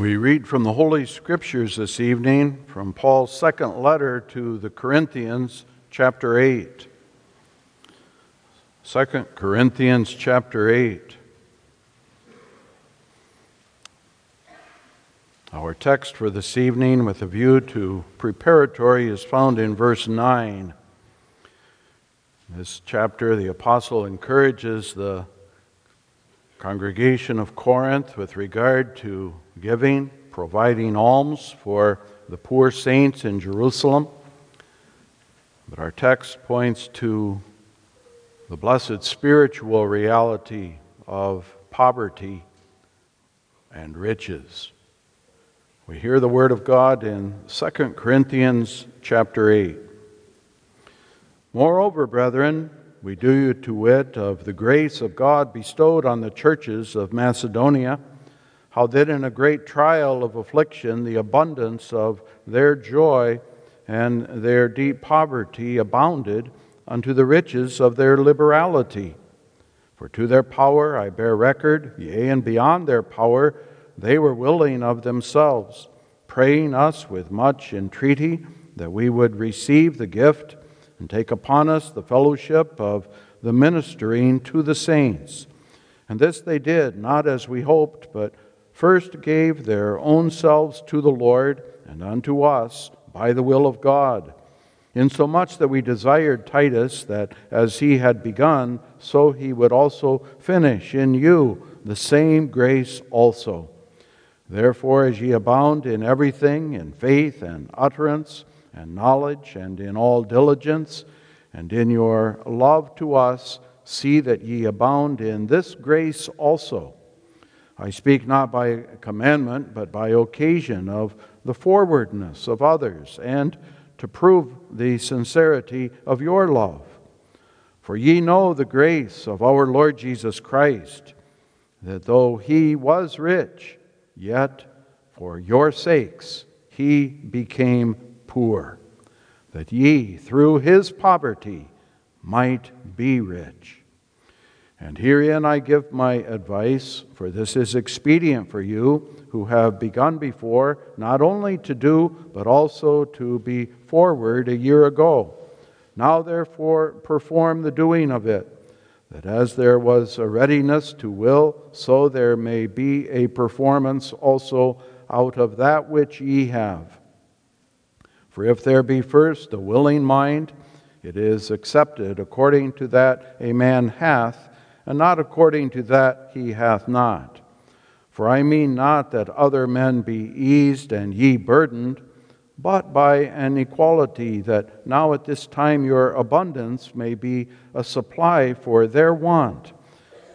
We read from the Holy Scriptures this evening from Paul's second letter to the Corinthians, chapter 8. 2 Corinthians, chapter 8. Our text for this evening, with a view to preparatory, is found in verse 9. In this chapter, the apostle encourages the congregation of Corinth with regard to giving, providing alms for the poor saints in Jerusalem. But our text points to the blessed spiritual reality of poverty and riches. We hear the word of God in 2 Corinthians chapter 8. Moreover, brethren, we do you to wit of the grace of God bestowed on the churches of Macedonia how that in a great trial of affliction, the abundance of their joy and their deep poverty abounded unto the riches of their liberality. For to their power I bear record, yea, and beyond their power, they were willing of themselves, praying us with much entreaty that we would receive the gift and take upon us the fellowship of the ministering to the saints. And this they did, not as we hoped, but first gave their own selves to the Lord and unto us by the will of God, insomuch that we desired Titus that as he had begun, so he would also finish in you the same grace also. Therefore, as ye abound in everything, in faith and utterance and knowledge, and in all diligence, and in your love to us, see that ye abound in this grace also. I speak not by commandment, but by occasion of the forwardness of others, and to prove the sincerity of your love. For ye know the grace of our Lord Jesus Christ, that though he was rich, yet for your sakes he became poor, that ye through his poverty might be rich. And herein I give my advice, for this is expedient for you who have begun before, not only to do, but also to be forward a year ago. Now, therefore, perform the doing of it, that as there was a readiness to will, so there may be a performance also out of that which ye have. For if there be first a willing mind, it is accepted according to that a man hath and not according to that he hath not. For I mean not that other men be eased and ye burdened, but by an equality, that now at this time your abundance may be a supply for their want,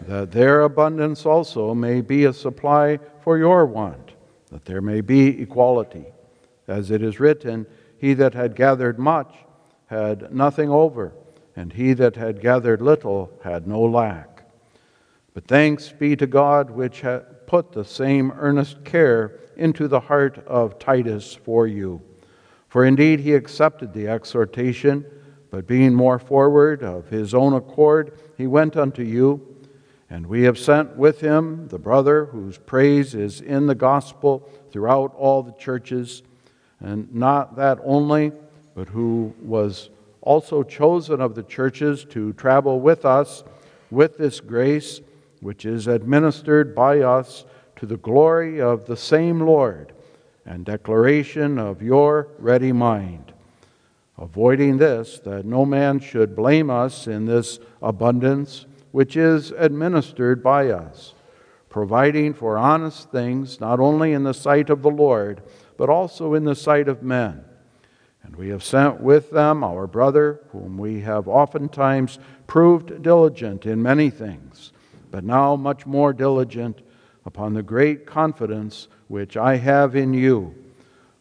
that their abundance also may be a supply for your want, that there may be equality. As it is written, He that had gathered much had nothing over, and he that had gathered little had no lack. But thanks be to God, which put the same earnest care into the heart of Titus for you. For indeed he accepted the exhortation, but being more forward of his own accord, he went unto you. And we have sent with him the brother whose praise is in the gospel throughout all the churches, and not that only, but who was also chosen of the churches to travel with us with this grace which is administered by us to the glory of the same Lord and declaration of your ready mind. Avoiding this, that no man should blame us in this abundance which is administered by us, providing for honest things, not only in the sight of the Lord, but also in the sight of men. And we have sent with them our brother, whom we have oftentimes proved diligent in many things but now much more diligent upon the great confidence which I have in you.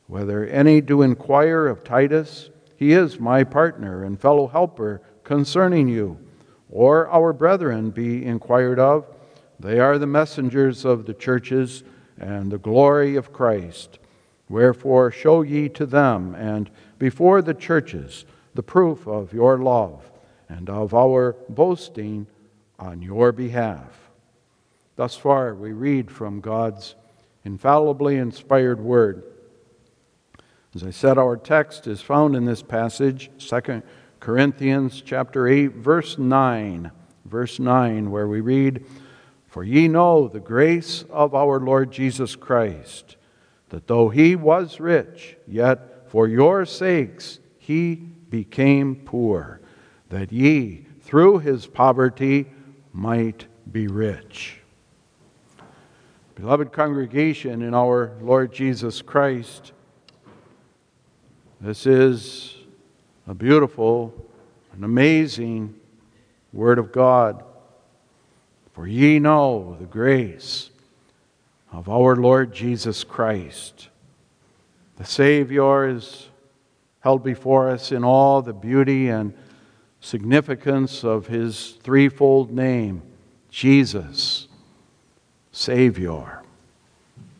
Whether any do inquire of Titus, he is my partner and fellow helper concerning you, or our brethren be inquired of, they are the messengers of the churches and the glory of Christ. Wherefore, show ye to them and before the churches the proof of your love and of our boasting on your behalf. Thus far, we read from God's infallibly inspired word. As I said, our text is found in this passage, 2 Corinthians chapter 8, verse 9. Verse 9, where we read, For ye know the grace of our Lord Jesus Christ, that though he was rich, yet for your sakes he became poor, that ye through his poverty might be rich. Beloved congregation in our Lord Jesus Christ, this is a beautiful and amazing Word of God. For ye know the grace of our Lord Jesus Christ. The Savior is held before us in all the beauty and significance of his threefold name Jesus Savior,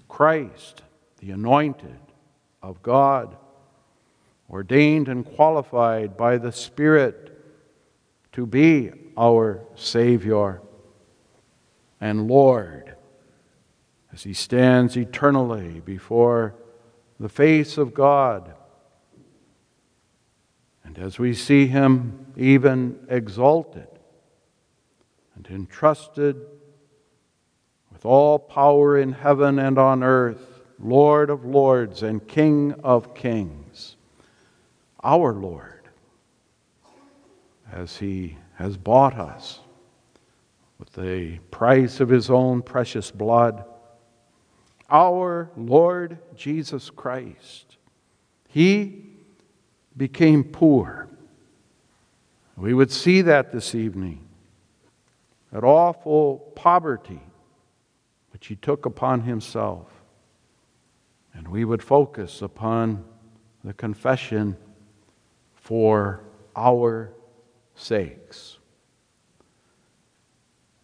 Christ, the anointed of God, ordained and qualified by the Spirit to be our Savior and Lord as He stands eternally before the face of God. And as we see Him even exalted and entrusted with all power in heaven and on earth, Lord of lords and King of kings, our Lord, as He has bought us with the price of His own precious blood, our Lord Jesus Christ. He became poor. We would see that this evening. That awful poverty which he took upon himself. And we would focus upon the confession for our sakes.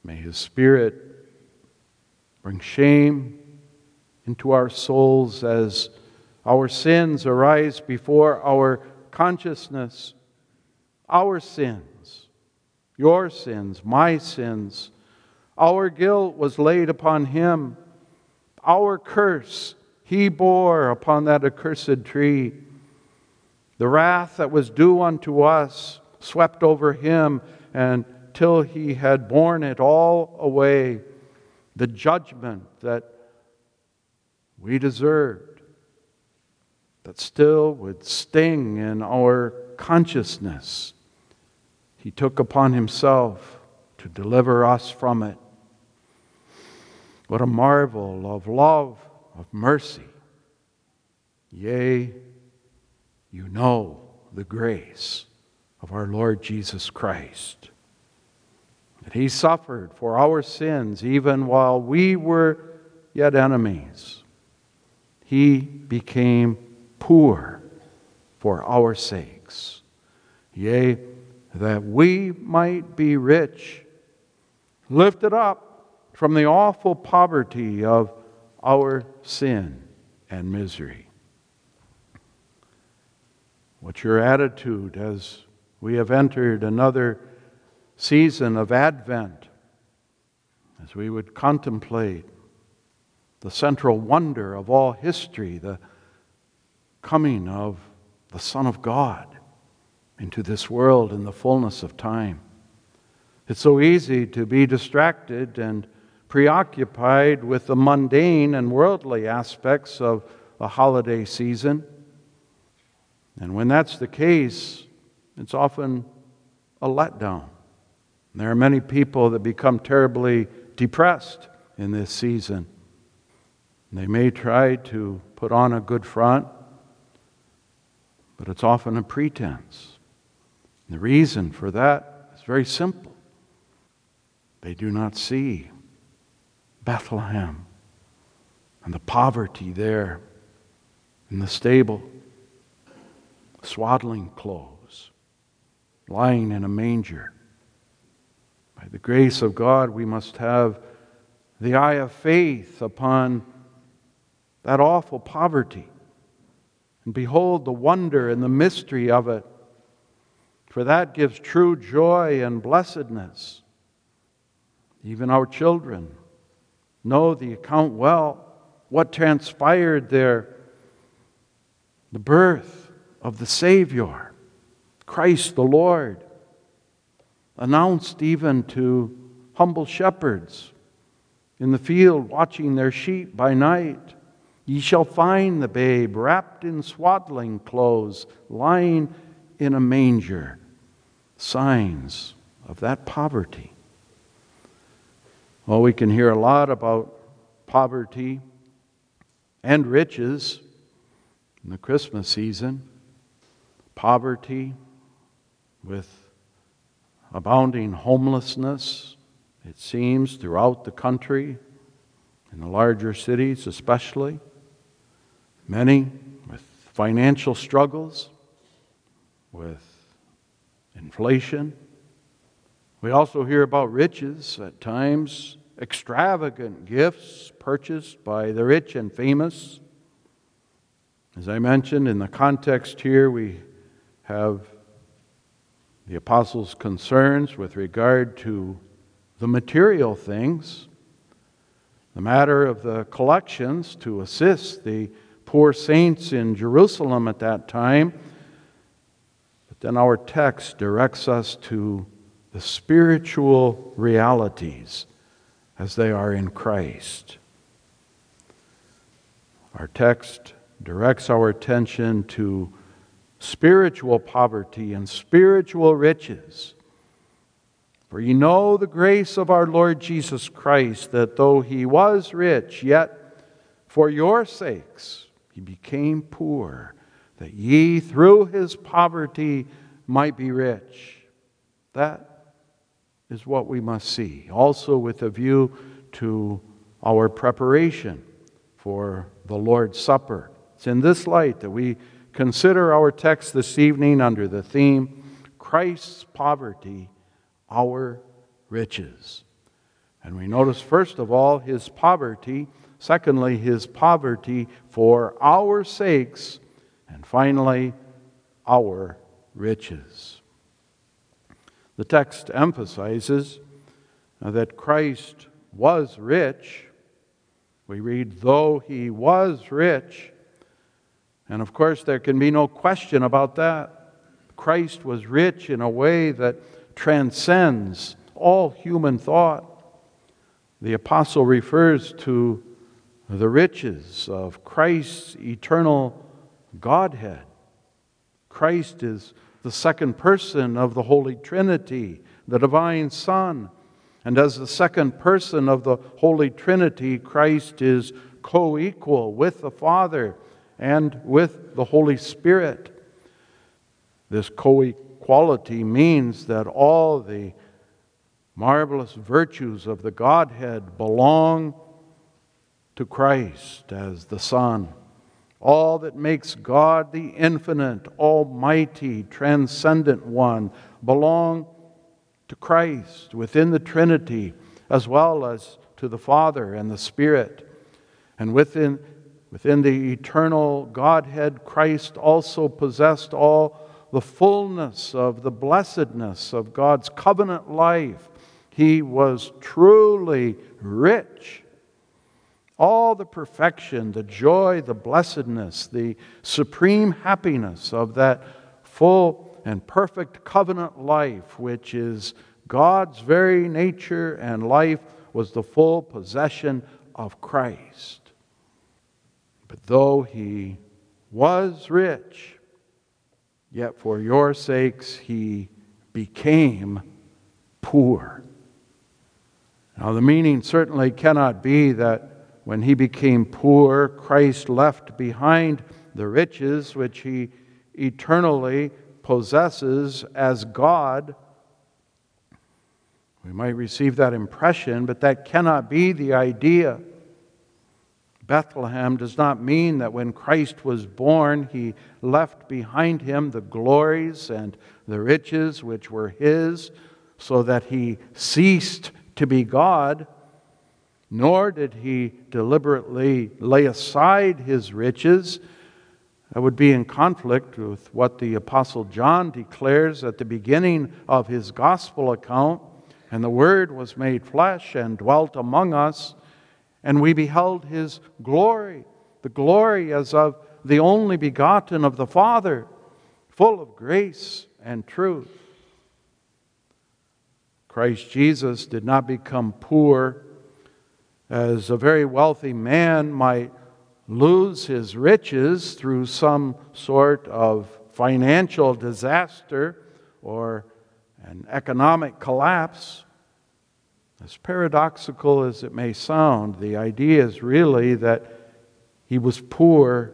May his spirit bring shame into our souls as our sins arise before our consciousness. Our sins, your sins, my sins our guilt was laid upon him. Our curse he bore upon that accursed tree. The wrath that was due unto us swept over him until he had borne it all away. The judgment that we deserved, that still would sting in our consciousness, he took upon himself to deliver us from it. What a marvel of love, of mercy. Yea, you know the grace of our Lord Jesus Christ. That he suffered for our sins even while we were yet enemies. He became poor for our sakes. Yea, that we might be rich, lifted up from the awful poverty of our sin and misery. What's your attitude as we have entered another season of Advent, as we would contemplate the central wonder of all history, the coming of the Son of God into this world in the fullness of time? It's so easy to be distracted and preoccupied with the mundane and worldly aspects of the holiday season. And when that's the case, it's often a letdown. There are many people that become terribly depressed in this season. They may try to put on a good front, but it's often a pretense. The reason for that is very simple they do not see Bethlehem and the poverty there in the stable, swaddling clothes, lying in a manger. By the grace of God, we must have the eye of faith upon that awful poverty and behold the wonder and the mystery of it. For that gives true joy and blessedness. Even our children know the account well what transpired there, the birth of the Savior, Christ the Lord, announced even to humble shepherds in the field watching their sheep by night. Ye shall find the babe wrapped in swaddling clothes, lying in a manger. Signs of that poverty. Well, we can hear a lot about poverty and riches in the Christmas season. Poverty with abounding homelessness, it seems, throughout the country, in the larger cities especially. Many with financial struggles, with inflation. We also hear about riches at times, extravagant gifts purchased by the rich and famous. As I mentioned, in the context here, we have the apostles' concerns with regard to the material things, the matter of the collections to assist the poor saints in Jerusalem at that time. But then our text directs us to the spiritual realities as they are in Christ. Our text directs our attention to spiritual poverty and spiritual riches. For you know the grace of our Lord Jesus Christ, that though he was rich, yet for your sakes he became poor, that ye through his poverty might be rich. That is what we must see. Also, with a view to our preparation for the Lord's Supper. It's in this light that we consider our text this evening under the theme Christ's poverty, our riches. And we notice, first of all, his poverty, secondly, his poverty for our sakes, and finally, our riches. The text emphasizes that Christ was rich. We read, though he was rich, and of course, there can be no question about that. Christ was rich in a way that transcends all human thought. The apostle refers to the riches of Christ's eternal Godhead. Christ is the second person of the Holy Trinity, the divine Son. And as the second person of the Holy Trinity, Christ is co equal with the Father and with the Holy Spirit. This co equality means that all the marvelous virtues of the Godhead belong to Christ as the Son. All that makes God the infinite, almighty, transcendent one belong to Christ within the Trinity, as well as to the Father and the Spirit. And within Within the eternal Godhead, Christ also possessed all the fullness of the blessedness of God's covenant life. He was truly rich. All the perfection, the joy, the blessedness, the supreme happiness of that full and perfect covenant life, which is God's very nature and life, was the full possession of Christ. But though he was rich, yet for your sakes he became poor. Now, the meaning certainly cannot be that when he became poor, Christ left behind the riches which he eternally possesses as God. We might receive that impression, but that cannot be the idea. Bethlehem does not mean that when Christ was born, he left behind him the glories and the riches which were his, so that he ceased to be God, nor did he deliberately lay aside his riches. That would be in conflict with what the Apostle John declares at the beginning of his gospel account. And the Word was made flesh and dwelt among us And we beheld his glory, the glory as of the only begotten of the Father, full of grace and truth. Christ Jesus did not become poor as a very wealthy man might lose his riches through some sort of financial disaster or an economic collapse. As paradoxical as it may sound, the idea is really that he was poor,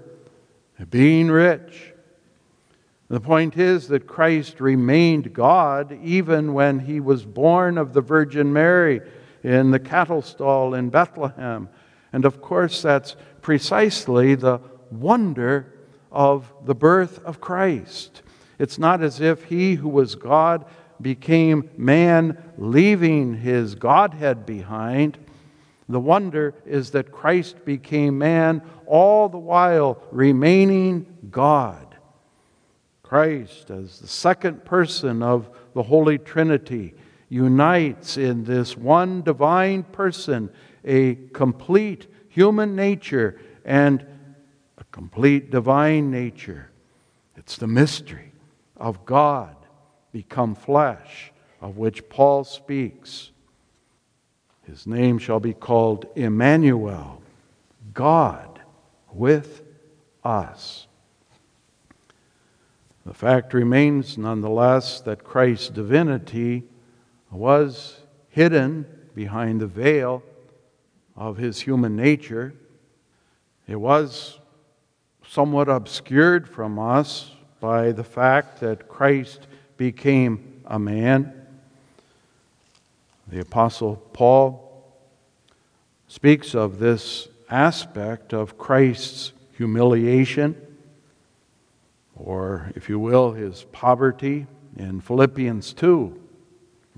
being rich. The point is that Christ remained God even when he was born of the Virgin Mary in the cattle stall in Bethlehem. And of course, that's precisely the wonder of the birth of Christ. It's not as if he who was God became man, leaving his Godhead behind. The wonder is that Christ became man, all the while remaining God. Christ, as the second person of the Holy Trinity, unites in this one divine person a complete human nature and a complete divine nature. It's the mystery of God become flesh, of which Paul speaks. His name shall be called Emmanuel, God with us. The fact remains, nonetheless, that Christ's divinity was hidden behind the veil of his human nature. It was somewhat obscured from us by the fact that Christ became a man. The Apostle Paul speaks of this aspect of Christ's humiliation, or, if you will, his poverty, in Philippians 2,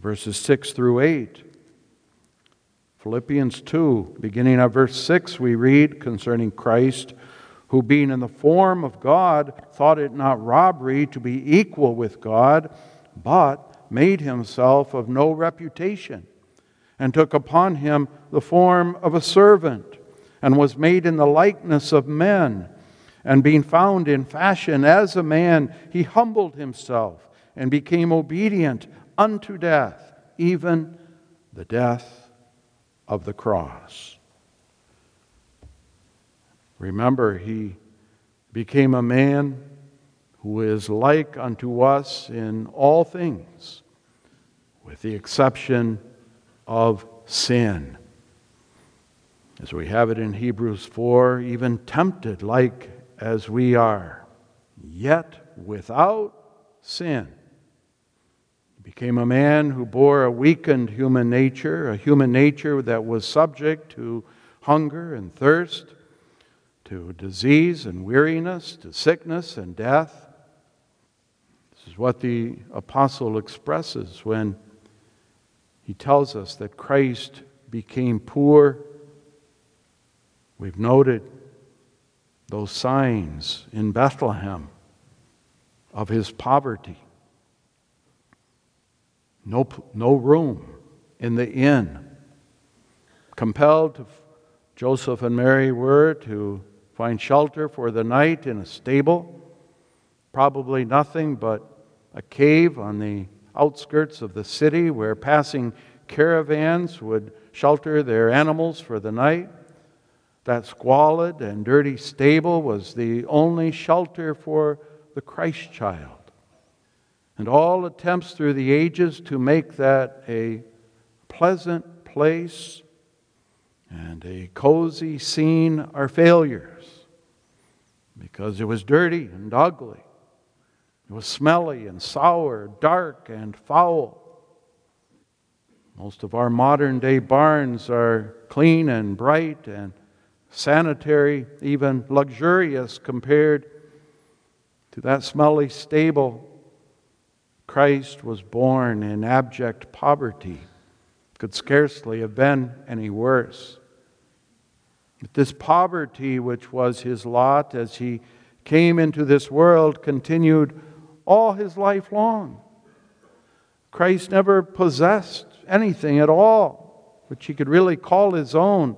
verses 6 through 8. Philippians 2, beginning at verse 6, we read concerning Christ who, being in the form of God, thought it not robbery to be equal with God, but made himself of no reputation, and took upon him the form of a servant, and was made in the likeness of men. And being found in fashion as a man, he humbled himself and became obedient unto death, even the death of the cross. Remember, he became a man who is like unto us in all things, with the exception of sin. As we have it in Hebrews 4, even tempted like as we are, yet without sin. Became a man who bore a weakened human nature, a human nature that was subject to hunger and thirst to disease and weariness, to sickness and death. This is what the apostle expresses when he tells us that Christ became poor. We've noted those signs in Bethlehem of his poverty. No, no room in the inn. Compelled Joseph and Mary were to find shelter for the night in a stable, probably nothing but a cave on the outskirts of the city where passing caravans would shelter their animals for the night. That squalid and dirty stable was the only shelter for the Christ child. And all attempts through the ages to make that a pleasant place and a cozy scene are failures because it was dirty and ugly. It was smelly and sour, dark and foul. Most of our modern day barns are clean and bright and sanitary, even luxurious compared to that smelly stable. Christ was born in abject poverty. Could scarcely have been any worse. But this poverty, which was his lot as he came into this world, continued all his life long. Christ never possessed anything at all which he could really call his own.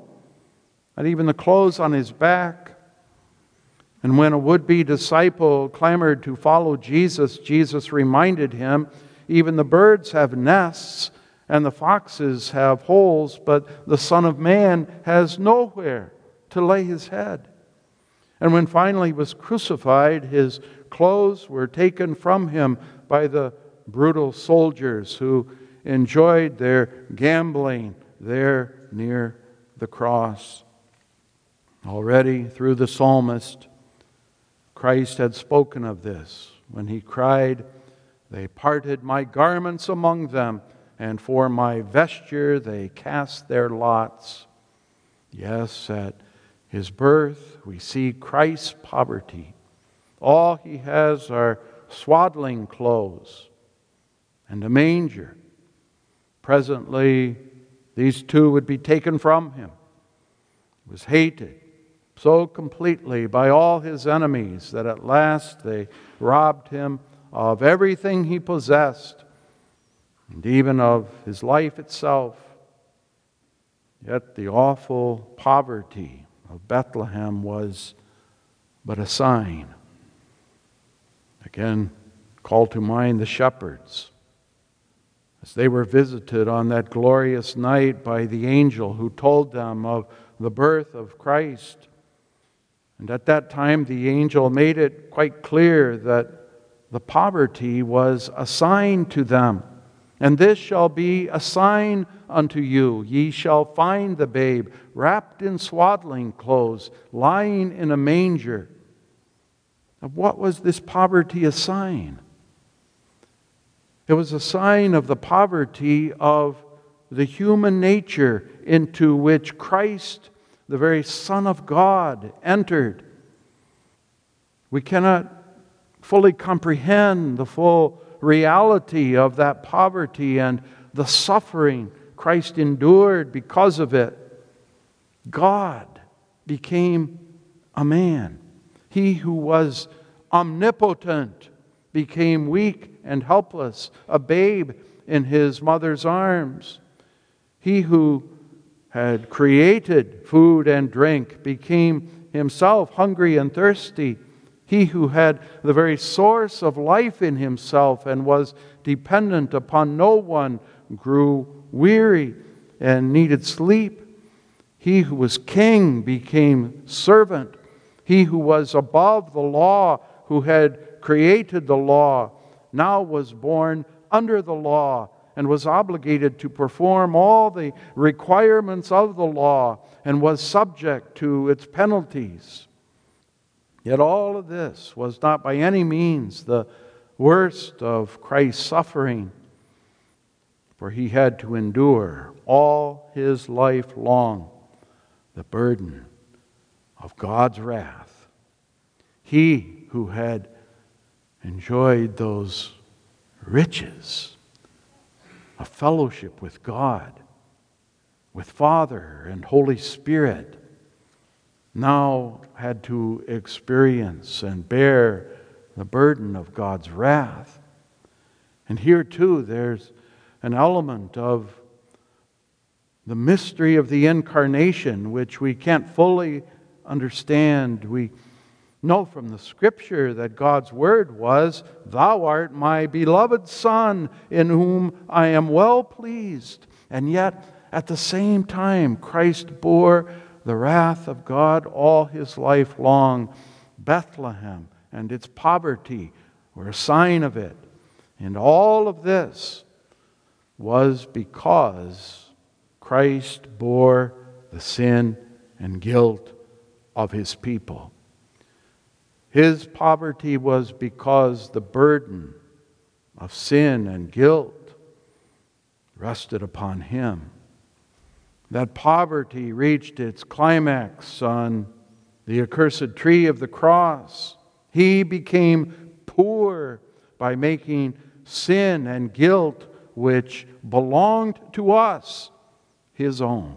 not even the clothes on his back. And when a would be disciple clamored to follow Jesus, Jesus reminded him even the birds have nests and the foxes have holes, but the Son of Man has nowhere to lay his head. And when finally he was crucified, his clothes were taken from him by the brutal soldiers who enjoyed their gambling there near the cross. Already through the psalmist, Christ had spoken of this when he cried, They parted my garments among them, and for my vesture they cast their lots. Yes, at his birth we see Christ's poverty. All he has are swaddling clothes and a manger. Presently, these two would be taken from him. He was hated so completely by all his enemies that at last they robbed him of everything he possessed and even of his life itself. Yet the awful poverty of Bethlehem was but a sign. Again, call to mind the shepherds as they were visited on that glorious night by the angel who told them of the birth of Christ. And at that time, the angel made it quite clear that the poverty was a sign to them. And this shall be a sign unto you. Ye shall find the babe wrapped in swaddling clothes, lying in a manger. Of what was this poverty a sign? It was a sign of the poverty of the human nature into which Christ the very Son of God, entered. We cannot fully comprehend the full reality of that poverty and the suffering Christ endured because of it. God became a man. He who was omnipotent became weak and helpless, a babe in his mother's arms. He who had created food and drink, became himself hungry and thirsty. He who had the very source of life in himself and was dependent upon no one grew weary and needed sleep. He who was king became servant. He who was above the law, who had created the law, now was born under the law and was obligated to perform all the requirements of the law and was subject to its penalties. Yet all of this was not by any means the worst of Christ's suffering, for he had to endure all his life long the burden of God's wrath. He who had enjoyed those riches a fellowship with God, with Father and Holy Spirit, now had to experience and bear the burden of God's wrath. And here, too, there's an element of the mystery of the incarnation, which we can't fully understand. We know from the scripture that God's word was, Thou art my beloved Son, in whom I am well pleased. And yet, at the same time, Christ bore the wrath of God all his life long. Bethlehem and its poverty were a sign of it. And all of this was because Christ bore the sin and guilt of his people. His poverty was because the burden of sin and guilt rested upon him. That poverty reached its climax on the accursed tree of the cross. He became poor by making sin and guilt, which belonged to us, his own.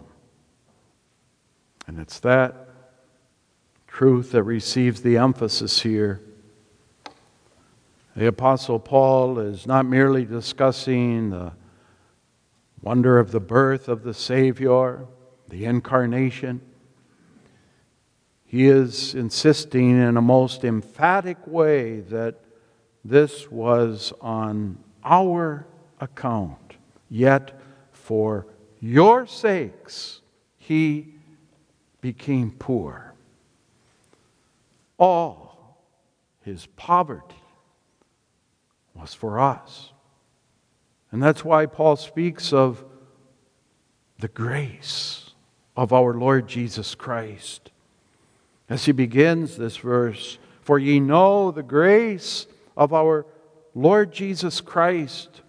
And it's that truth that receives the emphasis here. The Apostle Paul is not merely discussing the wonder of the birth of the Savior, the incarnation, he is insisting in a most emphatic way that this was on our account. Yet, for your sakes, he became poor. All his poverty was for us. And that's why Paul speaks of the grace of our Lord Jesus Christ. As he begins this verse, for ye know the grace of our Lord Jesus Christ.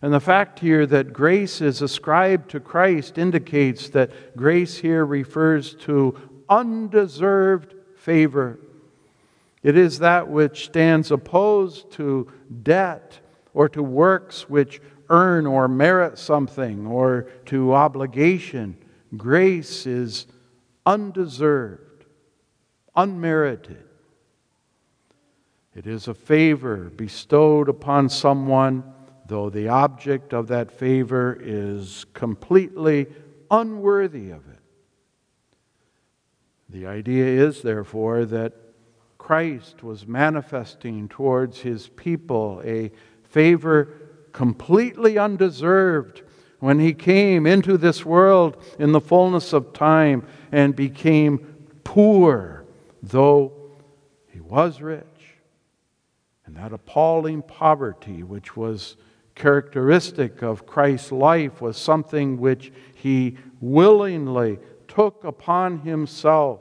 And the fact here that grace is ascribed to Christ indicates that grace here refers to undeserved favor. It is that which stands opposed to debt or to works which earn or merit something or to obligation. Grace is undeserved, unmerited. It is a favor bestowed upon someone, though the object of that favor is completely unworthy of it. The idea is, therefore, that Christ was manifesting towards his people a favor completely undeserved when he came into this world in the fullness of time and became poor, though he was rich. And that appalling poverty, which was characteristic of Christ's life, was something which he willingly took upon himself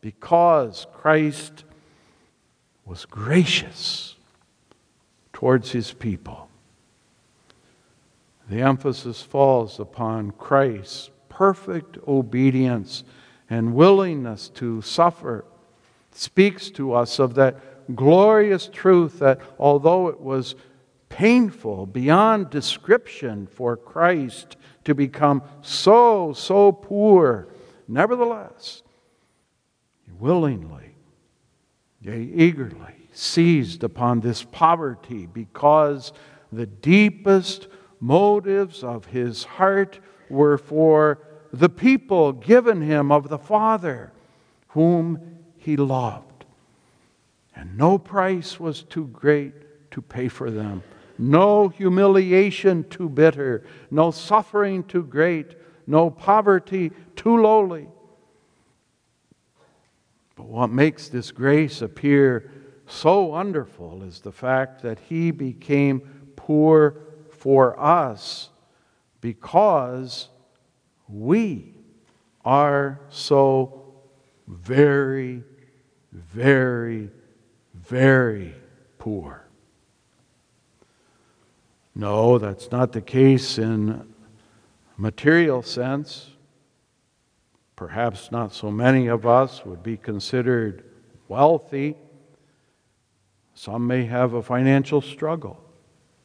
because Christ was gracious towards his people. The emphasis falls upon Christ's perfect obedience and willingness to suffer. Speaks to us of that glorious truth that although it was painful beyond description for Christ to become so, so poor, nevertheless, willingly, yea, eagerly seized upon this poverty because the deepest motives of his heart were for the people given him of the Father, whom he loved. And no price was too great to pay for them, no humiliation too bitter, no suffering too great, no poverty too lowly. But what makes this grace appear so wonderful is the fact that he became poor for us because we are so very, very very poor. No, that's not the case in material sense. Perhaps not so many of us would be considered wealthy. Some may have a financial struggle.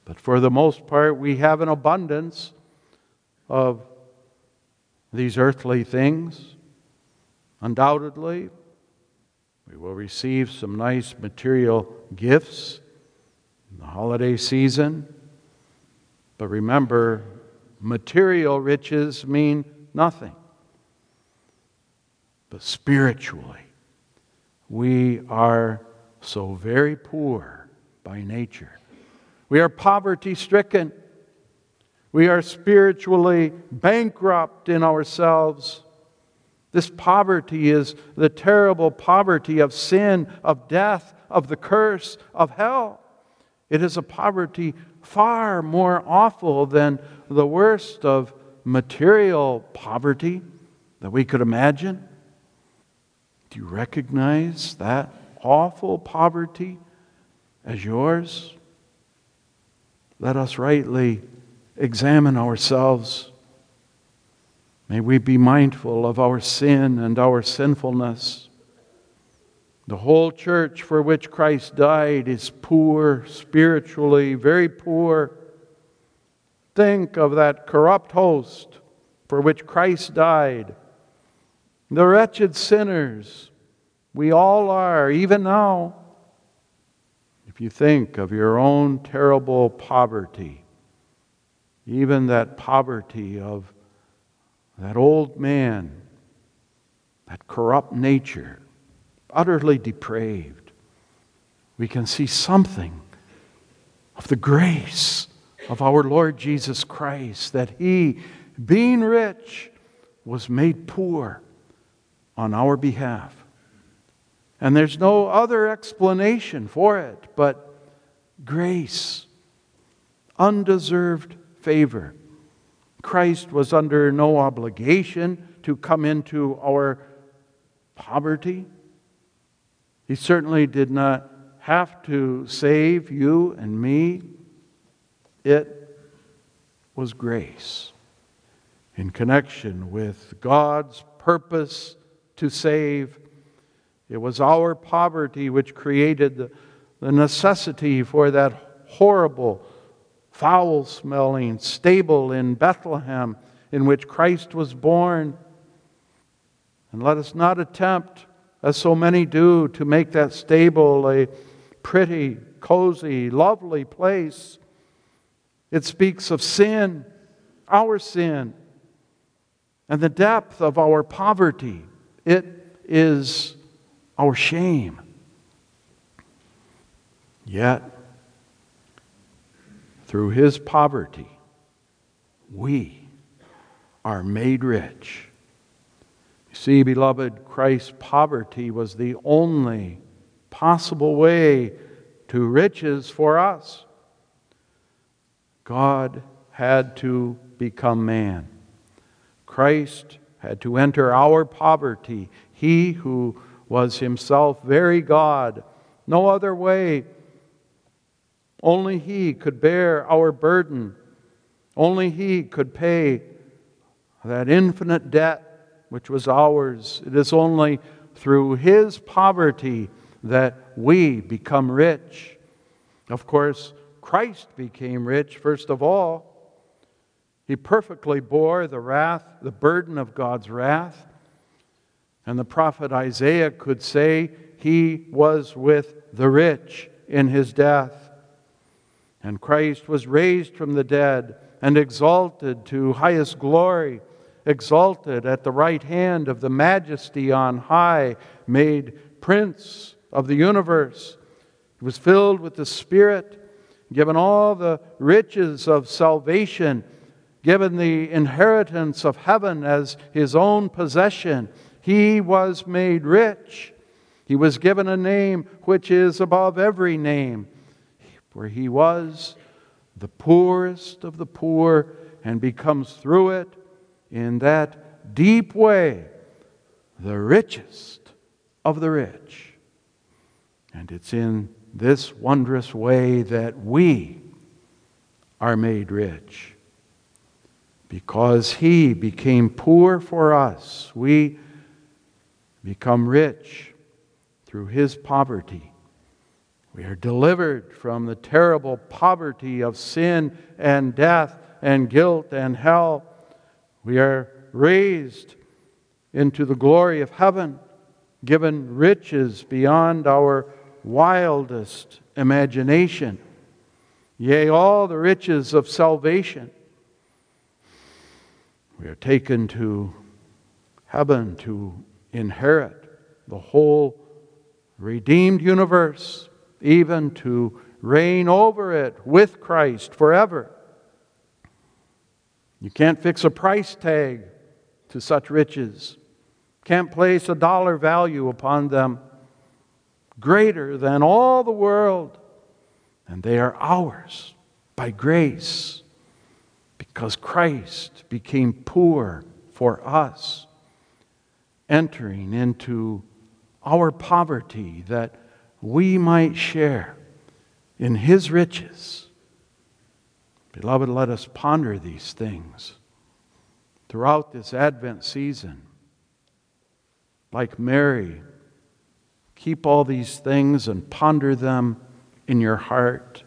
But for the most part, we have an abundance of these earthly things. Undoubtedly, we will receive some nice material gifts in the holiday season. But remember, material riches mean nothing. But spiritually, we are so very poor by nature. We are poverty stricken. We are spiritually bankrupt in ourselves. This poverty is the terrible poverty of sin, of death, of the curse, of hell. It is a poverty far more awful than the worst of material poverty that we could imagine. Do you recognize that awful poverty as yours? Let us rightly examine ourselves May we be mindful of our sin and our sinfulness. The whole church for which Christ died is poor, spiritually, very poor. Think of that corrupt host for which Christ died. The wretched sinners, we all are, even now. If you think of your own terrible poverty, even that poverty of that old man, that corrupt nature utterly depraved, we can see something of the grace of our Lord Jesus Christ, that He, being rich, was made poor on our behalf. And there's no other explanation for it but grace, undeserved favor. Christ was under no obligation to come into our poverty. He certainly did not have to save you and me. It was grace in connection with God's purpose to save. It was our poverty which created the, the necessity for that horrible, foul smelling stable in Bethlehem in which Christ was born. And let us not attempt, as so many do, to make that stable a pretty, cozy, lovely place. It speaks of sin, our sin, and the depth of our poverty. It is our shame. Yet, through his poverty, we are made rich. You see, beloved, Christ's poverty was the only possible way to riches for us. God had to become man. Christ had to enter our poverty. He who was himself very God, no other way. Only He could bear our burden. Only He could pay that infinite debt which was ours. It is only through His poverty that we become rich. Of course, Christ became rich first of all. He perfectly bore the wrath, the burden of God's wrath. And the prophet Isaiah could say he was with the rich in his death. And Christ was raised from the dead and exalted to highest glory, exalted at the right hand of the majesty on high, made prince of the universe. He was filled with the Spirit, given all the riches of salvation, given the inheritance of heaven as his own possession. He was made rich. He was given a name which is above every name, for he was the poorest of the poor and becomes through it in that deep way the richest of the rich. And it's in this wondrous way that we are made rich. Because he became poor for us, we become rich through his poverty. We are delivered from the terrible poverty of sin and death and guilt and hell. We are raised into the glory of heaven, given riches beyond our wildest imagination, yea, all the riches of salvation. We are taken to heaven to inherit the whole redeemed universe, even to reign over it with Christ forever. You can't fix a price tag to such riches, can't place a dollar value upon them greater than all the world, and they are ours by grace because Christ became poor for us, entering into our poverty that we might share in His riches. Beloved, let us ponder these things throughout this Advent season. Like Mary, Keep all these things and ponder them in your heart.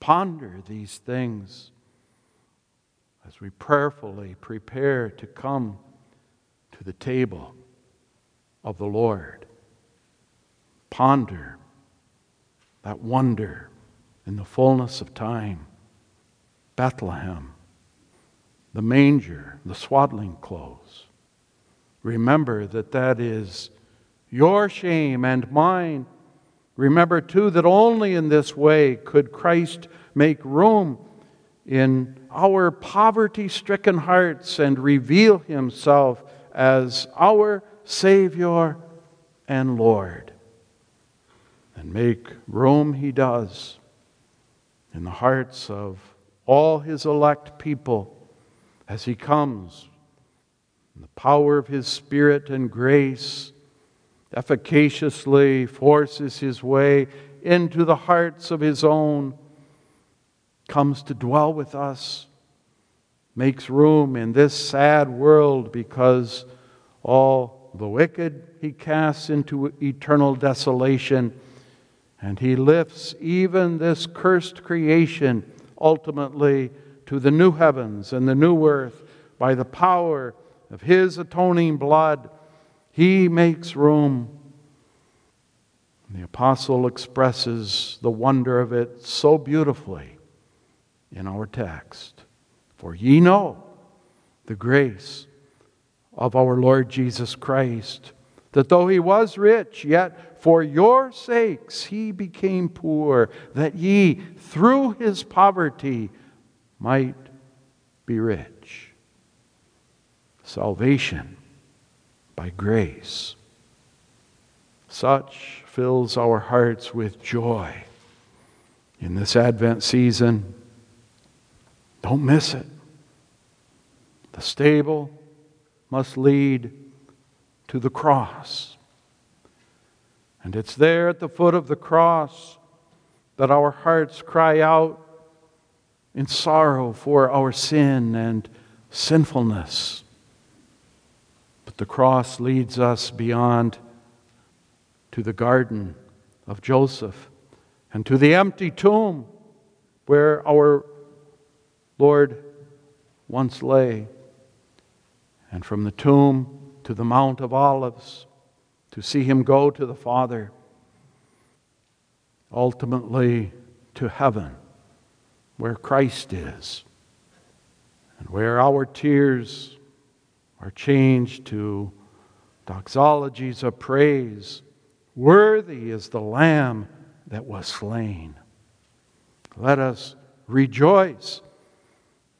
Ponder these things as we prayerfully prepare to come to the table of the Lord. Ponder that wonder in the fullness of time. Bethlehem, the manger, the swaddling clothes. Remember that that is your shame and mine. Remember, too, that only in this way could Christ make room in our poverty stricken hearts and reveal himself as our Savior and Lord. And make room he does in the hearts of all his elect people as he comes in the power of his Spirit and grace efficaciously forces his way into the hearts of his own, comes to dwell with us, makes room in this sad world because all the wicked he casts into eternal desolation, and he lifts even this cursed creation ultimately to the new heavens and the new earth by the power of his atoning blood he makes room. The apostle expresses the wonder of it so beautifully in our text. For ye know the grace of our Lord Jesus Christ, that though he was rich, yet for your sakes he became poor, that ye through his poverty might be rich. Salvation by grace. Such fills our hearts with joy in this Advent season. Don't miss it. The stable must lead to the cross. And it's there at the foot of the cross that our hearts cry out in sorrow for our sin and sinfulness. But the cross leads us beyond to the garden of Joseph and to the empty tomb where our Lord once lay. And from the tomb to the Mount of Olives to see him go to the Father, ultimately to heaven where Christ is and where our tears are changed to doxologies of praise. Worthy is the Lamb that was slain. Let us rejoice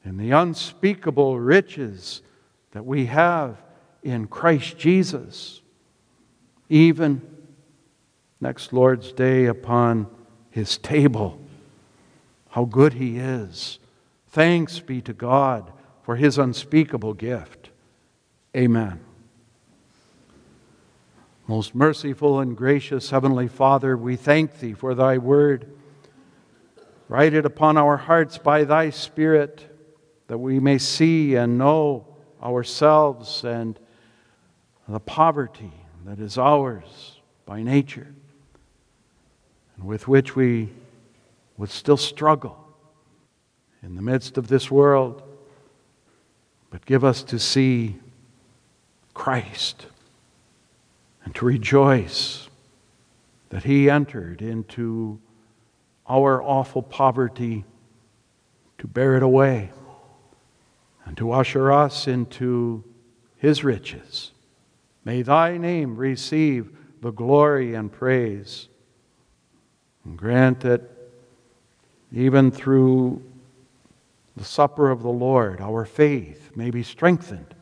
in the unspeakable riches that we have in Christ Jesus, even next Lord's Day upon his table. How good he is. Thanks be to God for his unspeakable gift. Amen. Most merciful and gracious Heavenly Father, we thank Thee for Thy word. Write it upon our hearts by Thy Spirit, that we may see and know ourselves and the poverty that is ours by nature, and with which we would still struggle in the midst of this world. But give us to see Christ and to rejoice that He entered into our awful poverty to bear it away and to usher us into His riches. May Thy name receive the glory and praise. And grant that even through the supper of the Lord, our faith may be strengthened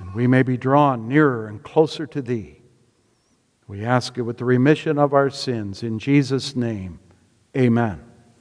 and we may be drawn nearer and closer to Thee. We ask it with the remission of our sins. In Jesus' name, amen.